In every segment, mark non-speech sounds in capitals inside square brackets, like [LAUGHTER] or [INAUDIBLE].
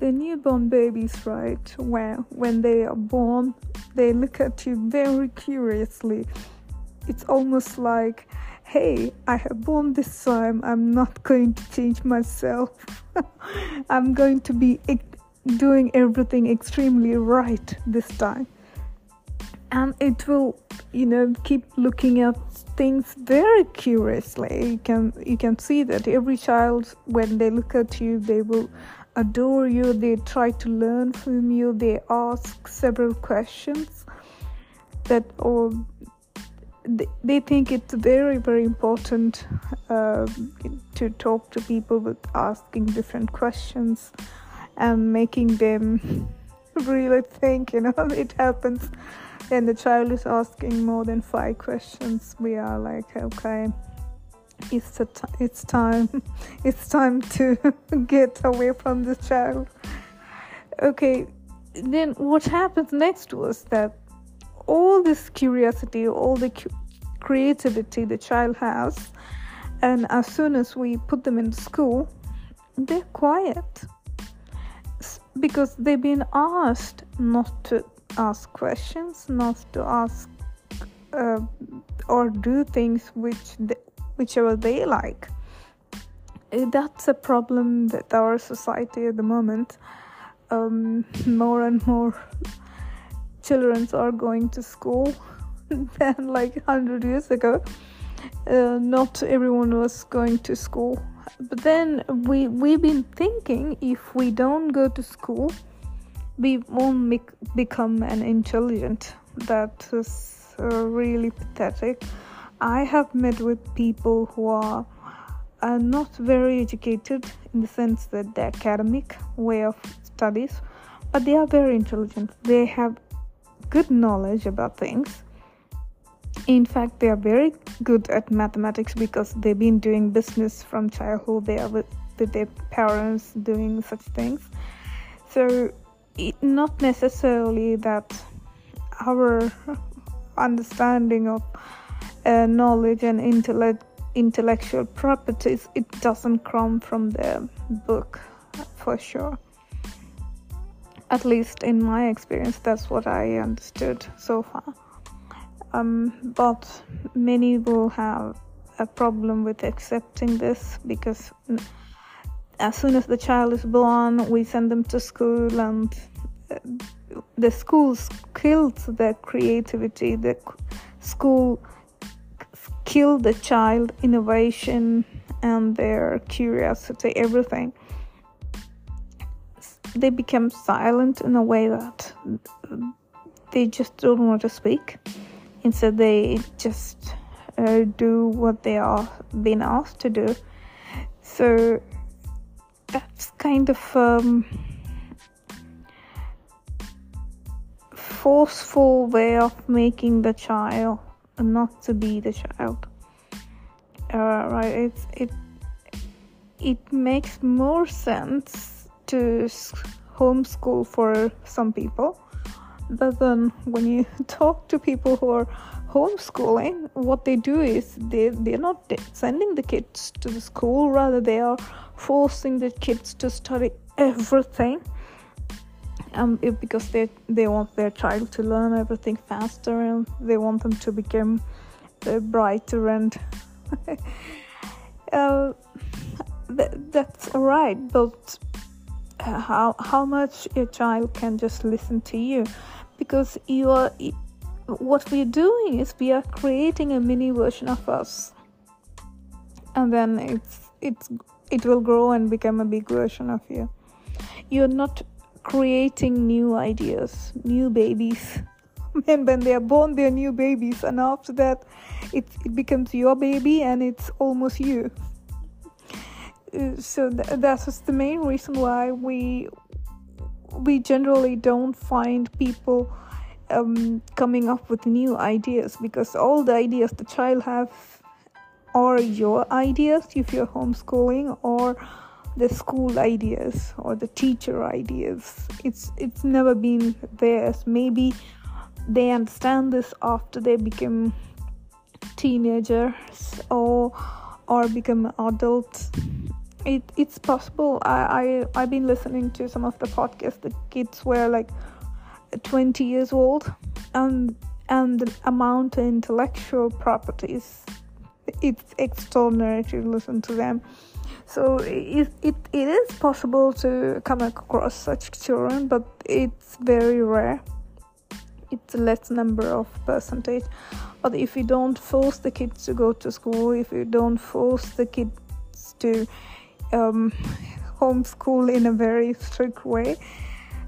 the newborn babies, right? When when they are born, they look at you very curiously. It's almost like, hey, I have born this time. I'm not going to change myself. [LAUGHS] I'm going to be doing everything extremely right this time. And it will, you know, keep looking at things very curiously. You can you can see that every child, when they look at you, they will adore you. They try to learn from you. They ask several questions that or they think it's very very important uh, to talk to people with asking different questions and making them [LAUGHS] really think you know [LAUGHS] it happens and the child is asking more than five questions we are like okay it's t- it's time. [LAUGHS] It's time to [LAUGHS] get away from this child okay then what happens next was that all this curiosity all the cu- creativity the child has and as soon as we put them in school they're quiet. Because they've been asked not to ask questions not to ask uh, or do things which they, whichever they like. Eh, that's a problem with our society at the moment. Um, [LAUGHS] more and more children are going to school [LAUGHS] than like 100 years ago. Uh, not everyone was going to school. But then we, we've been thinking if we don't go to school, we won't make, become an intelligent. That is uh, really pathetic I have met with people who are uh, not very educated in the sense that the academic way of studies, but they are very intelligent. They have good knowledge about things. In fact, they are very good at mathematics because they've been doing business from childhood. They are with, with their parents doing such things. So, it, not necessarily that our [LAUGHS] understanding of uh, knowledge and intellect intellectual properties it doesn't come from the book for sure. At least in my experience that's what i understood so far. Um, but many will have a problem with accepting this because as soon as the child is born we send them to school and uh, the schools kills their creativity the school kill the child innovation and their curiosity everything. They become silent in a way that they just don't want to speak. Instead they just uh, do what they are being asked to do. So that's kind of um, forceful way of making the child not to be the child. Uh, right it's it it makes more sense to homeschool for some people but then when you [LAUGHS] talk to people who are homeschooling what they do is they they're not sending the kids to the school rather they are forcing the kids to study everything um, because they they want their child to learn everything faster and they want them to become uh, brighter and [LAUGHS] uh, th- that's right but uh, how how much a child can just listen to you? Because you are what we're doing is we are creating a mini version of us. And then it's it's it will grow and become a big version of you. You're not creating new ideas, new babies. [LAUGHS] And when they are born, they're new babies, and after that, it, it becomes your baby and it's almost you. Uh, so th- that's the main reason why we we generally don't find people um, coming up with new ideas because all the ideas the child have are your ideas if you're homeschooling or the school ideas or the teacher ideas it's it's never been theirs maybe they understand this after they become teenagers or or become adults it it's possible. I, I I've been listening to some of the podcasts. The kids were like 20 years old, and and the amount of intellectual properties, it's extraordinary to listen to them. So it, it, it is possible to come across such children, but it's very rare. It's a less number of percentage. But if you don't force the kids to go to school, if you don't force the kids to um, homeschool in a very strict way,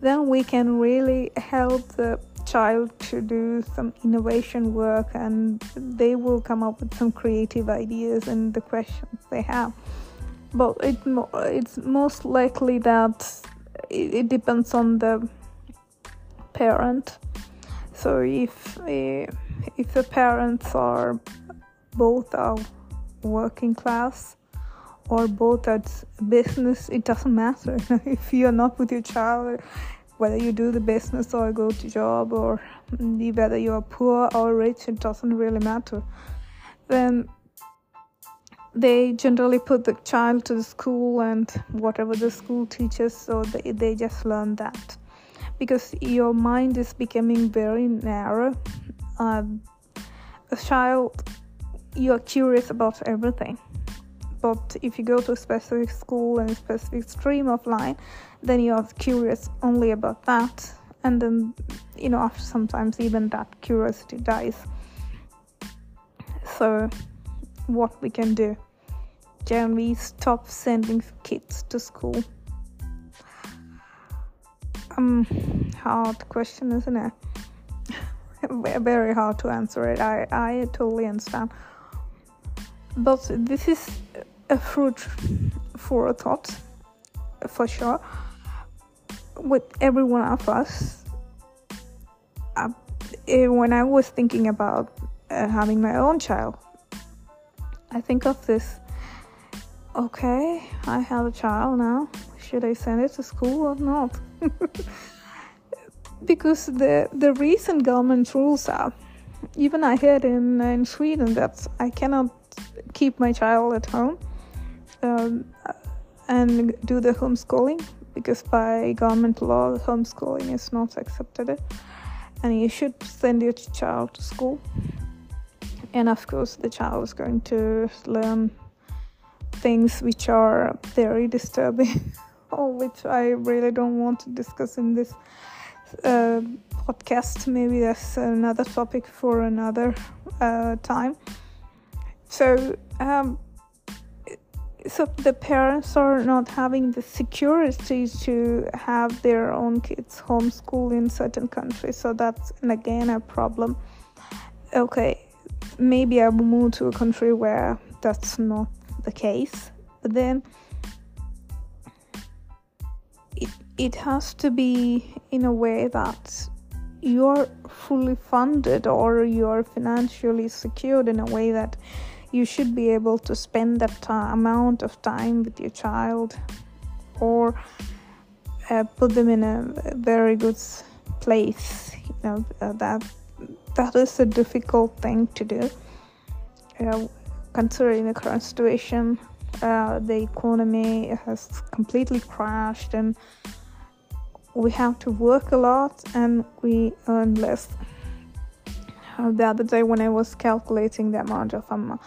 then we can really help the child to do some innovation work and they will come up with some creative ideas and the questions they have. But it, it's most likely that it, depends on the parent. So if eh, if the parents are both are working class or both at business, it doesn't matter. [LAUGHS] if you're not with your child, whether you do the business or go to job or whether you're poor or rich, it doesn't really matter. Then they generally put the child to the school and whatever the school teaches, so they, they just learn that. Because your mind is becoming very narrow. Um, a child, you're curious about everything but if you go to a specific school and a specific stream of line then you're curious only about that and then you know after sometimes even that curiosity dies. So what we can do? Can we stop sending kids to school. Um hard question isn't it? [LAUGHS] Very hard to answer it. I i totally understand. But this is a fruit for a thought for sure with every one of us uh, when i was thinking about uh, having my own child i think of this okay i have a child now. Should i send it to school or not? [LAUGHS] Because the the recent government rules are even i heard in in sweden that i cannot keep my child at home um, and do the homeschooling because by government law homeschooling is not accepted and you should send your child to school. And of course the child is going to learn things which are very disturbing [LAUGHS] or which i really don't want to discuss in this uh, podcast. Maybe that's another topic for another uh, time. So um, so the parents are not having the security to have their own kids homeschool in certain countries. So that's again a problem. Okay maybe i will move to a country where that's not the case but then it, it has to be in a way that you're fully funded or you're financially secured in a way that you should be able to spend that t- amount of time with your child or uh, put them in a very good place you know uh, that that is a difficult thing to do. Uh, considering the current situation uh, the economy has completely crashed and we have to work a lot and we earn less uh, the other day when I was calculating the amount of um,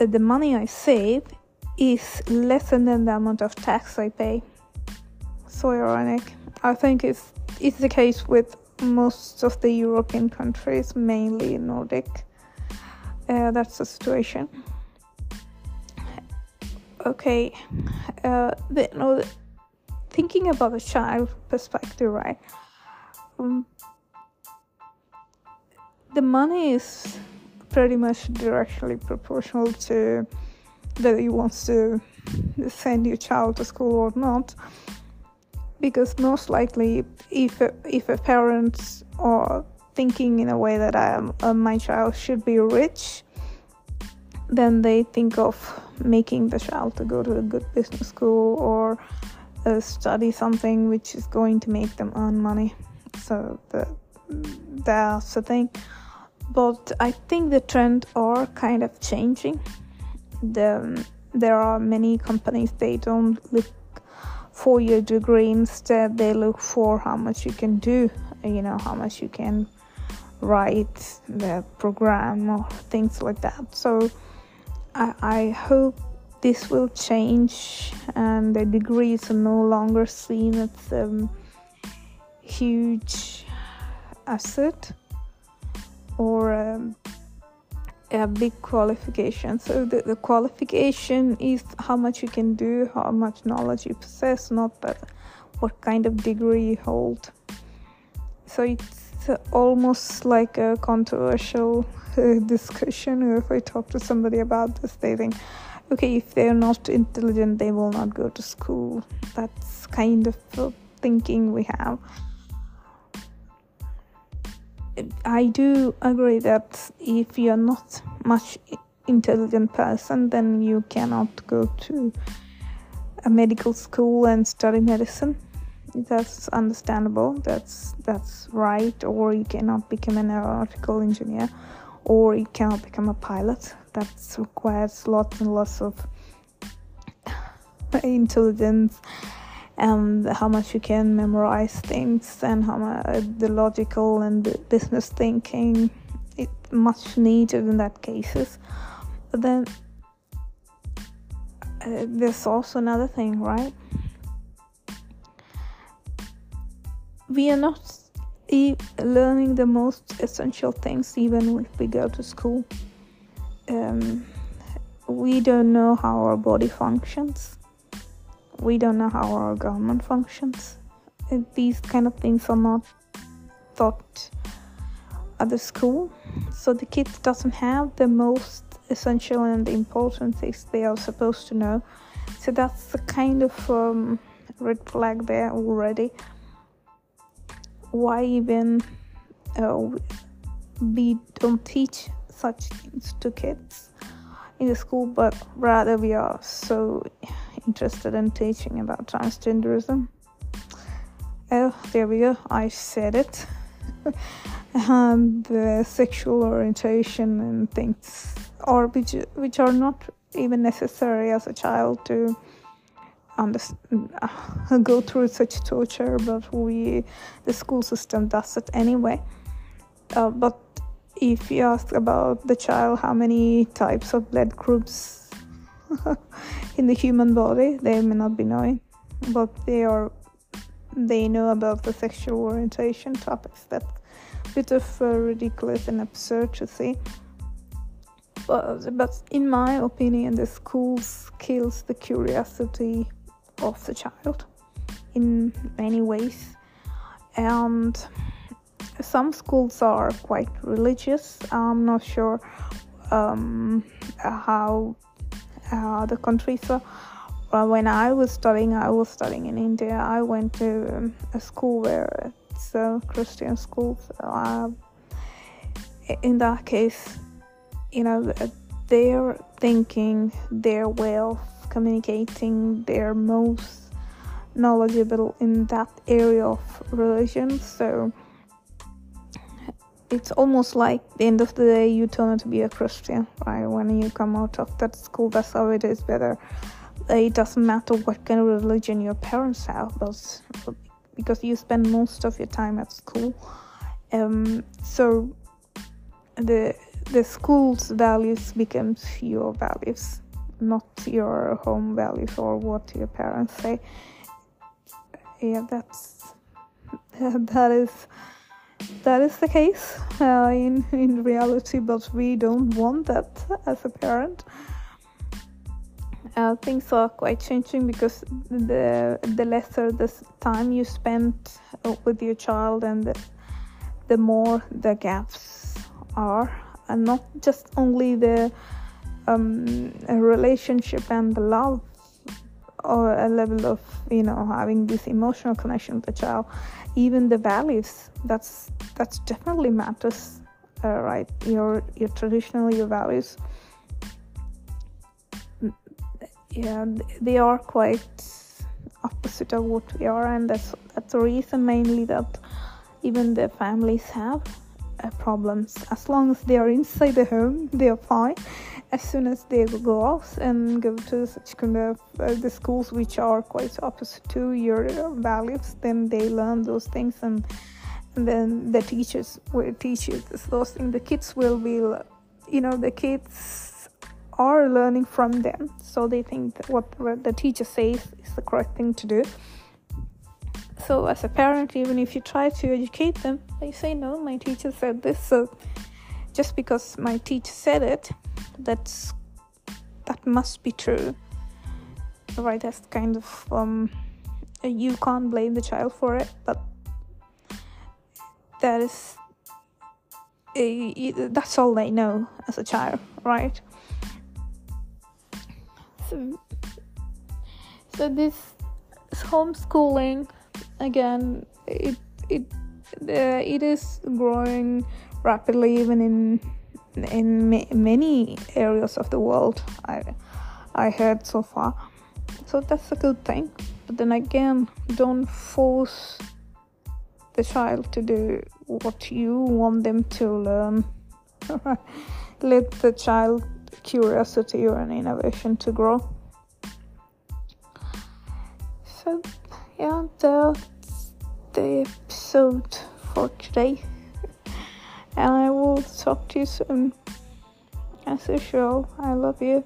uh, the money I save is less than the amount of tax I pay. So ironic. I think it's it's the case with most of the European countries, mainly Nordic. Uh, that's the situation. Okay, uh, the, thinking about a child perspective, right? Um, the money is pretty much directly proportional to whether you want to send your child to school or not. Because most likely if a, if a parent are thinking in a way that um, uh, my child should be rich then they think of making the child to go to a good business school or uh, study something which is going to make them earn money. So the, that's the thing. But I think the trend are kind of changing. The there are many companies they don't look for your degree. Instead they look for how much you can do you know how much you can write the program or things like that. So i, I hope this will change and the degrees are no longer seen as a um, huge asset or um, a big qualification. So the, the qualification is how much you can do, how much knowledge you possess, not that what kind of degree you hold. So it's almost like a controversial uh, discussion. If I talk to somebody about this, they think, okay, if they're not intelligent, they will not go to school. That's kind of thinking we have. I do agree that if you're not much intelligent person, then you cannot go to a medical school and study medicine. That's understandable. That's that's right. Or you cannot become an aeronautical engineer, or you cannot become a pilot. That requires lots and lots of intelligence and how much you can memorize things and how much the logical and the business thinking it's much needed in that cases. But then uh, there's also another thing right? We are not e- learning the most essential things even if we go to school. Um, we don't know how our body functions we don't know how our government functions. These kind of things are not taught at the school, so the kids doesn't have the most essential and important things they are supposed to know. So that's the kind of um, red flag there already. Why even uh, we don't teach such things to kids in the school, but rather we are so interested in teaching about transgenderism. Oh, there we go, I said it. and [LAUGHS] the sexual orientation and things, or which, which are not even necessary as a child to understand, uh, go through such torture, but we, the school system does it anyway. Uh, but if you ask about the child how many types of blood groups [LAUGHS] in the human body. They may not be knowing but they are they know about the sexual orientation topics that's a bit of uh, ridiculous and absurd to see. But, but in my opinion the schools kills the curiosity of the child in many ways. And some schools are quite religious. I'm not sure um, how uh, the countries. So uh, when I was studying, I was studying in India. I went to um, a school where it's a Christian school. So, uh, in that case, you know, their thinking, their way of communicating, they're most knowledgeable in that area of religion. So it's almost like the end of the day you turn out to be a christian right when you come out of that school that's how it is better. it doesn't matter what kind of religion your parents have but because you spend most of your time at school um, so the the school's values becomes your values not your home values or what your parents say yeah that's [LAUGHS] that is that is the case uh, in in reality, but we don't want that as a parent. Uh, things are quite changing because the the lesser the time you spend uh, with your child and the, the more the gaps are, and not just only the um, relationship and the love or a level of you know having this emotional connection with the child. Even the values that's that's definitely matters uh, right? Your your traditional your values. Yeah they are quite opposite of what we are and that's that's the reason mainly that even the families have uh, problems. As long as they are inside the home they are fine as soon as they go off and go to such kind of uh, the schools which are quite opposite to your values then they learn those things and, and then the teachers will teach you those things. The kids will be you know the kids are learning from them. So they think that what the teacher says is the correct thing to do. So as a parent even if you try to educate them they say no my teacher said this so just because my teacher said it that's that must be true. Right that's kind of um you can't blame the child for it but that is that's all they know as a child right? So, so this homeschooling again it it uh, it is growing rapidly even in in ma- many areas of the world i i heard so far. So that's a good thing. But then again don't force the child to do what you want them to learn. [LAUGHS] Let the child curiosity or an innovation to grow. So yeah that's the episode for today and I will talk to you soon. As usual, I love you.